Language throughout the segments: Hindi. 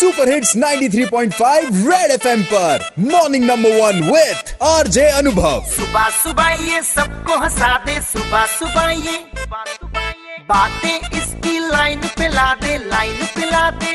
सुपर हिट्स 93.5 रेड एफएम पर। Morning number one with RJ Anubhav सुबह सुबह ये सबको हंसा दे सुबह सुबह ये बातें इसकी लाइन पे ला दे लाइन पे ला दे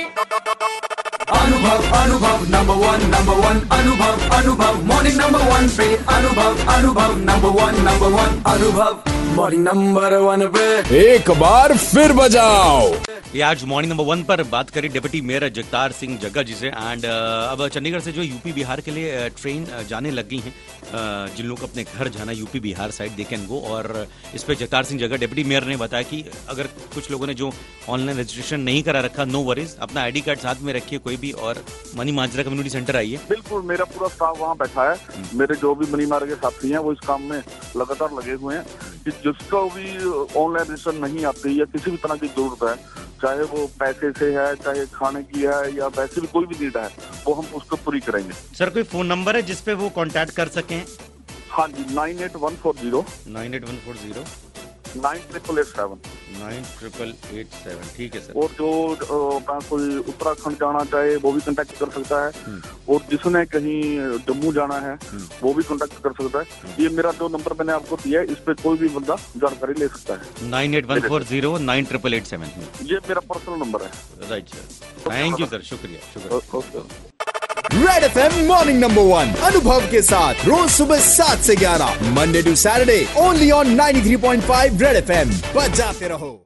अनुभव Anubhav number one number one अनुभव अनुभव मॉर्निंग नंबर वन पे Anubhav Anubhav number one number one Anubhav morning number one पे। एक बार फिर बजाओ। ये आज मॉर्निंग नंबर वन पर बात करी डिप्टी मेयर जगतार सिंह जग्गा जी से। एंड अब चंडीगढ़ से जो यूपी बिहार के लिए ट्रेन जाने लग गई हैं uh, जिन लोगों को अपने घर जाना UP Bihar side they can go और इस पर जगतार सिंह जग्गा डिप्टी मेयर ने बताया कि अगर कुछ लोगों ने जो ऑनलाइन रजिस्ट्रेशन नहीं करा रखा नो वरीज अपना आईडी कार्ड साथ में रखिए कोई भी। और मनी माजरा कम्युनिटी सेंटर आइए। बिल्कुल मेरा पूरा स्टाफ वहाँ बैठा है। मेरे जो भी मनी मार्ग के साथी हैं वो इस काम में लगातार लगे हुए हैं कि जिसको भी ऑनलाइन रजिस्ट्रेशन नहीं आती या किसी भी तरह की ज़रूरत है चाहे वो पैसे से है चाहे खाने की है या वैसे भी कोई भी नीड है वो हम उसको पूरी करेंगे। सर कोई फ़ोन नंबर है जिसपे वो कॉन्टेक्ट कर सके? हाँ जी nine eight one four zero. Nine eight one four zero. Nine triple eight seven nine triple eight seven ठीक है सर। और जो अपना कोई उत्तराखंड जाना चाहे वो भी कांटेक्ट कर सकता है। और जिसने कहीं जम्मू जाना है वो भी कांटेक्ट कर सकता है। ये मेरा जो नंबर मैंने आपको दिया है इस पे कोई भी बंदा जानकारी ले सकता है। Nine eight one four zero nine triple eight seven. ये मेरा पर्सनल नंबर है। Right sir thank you sir शुक्रिया शुक्रिया। ओ- F M morning number one Anubhav के साथ रोज सुबह सात से ग्यारह Monday to Saturday only on 93.5 Red F M बजाते रहो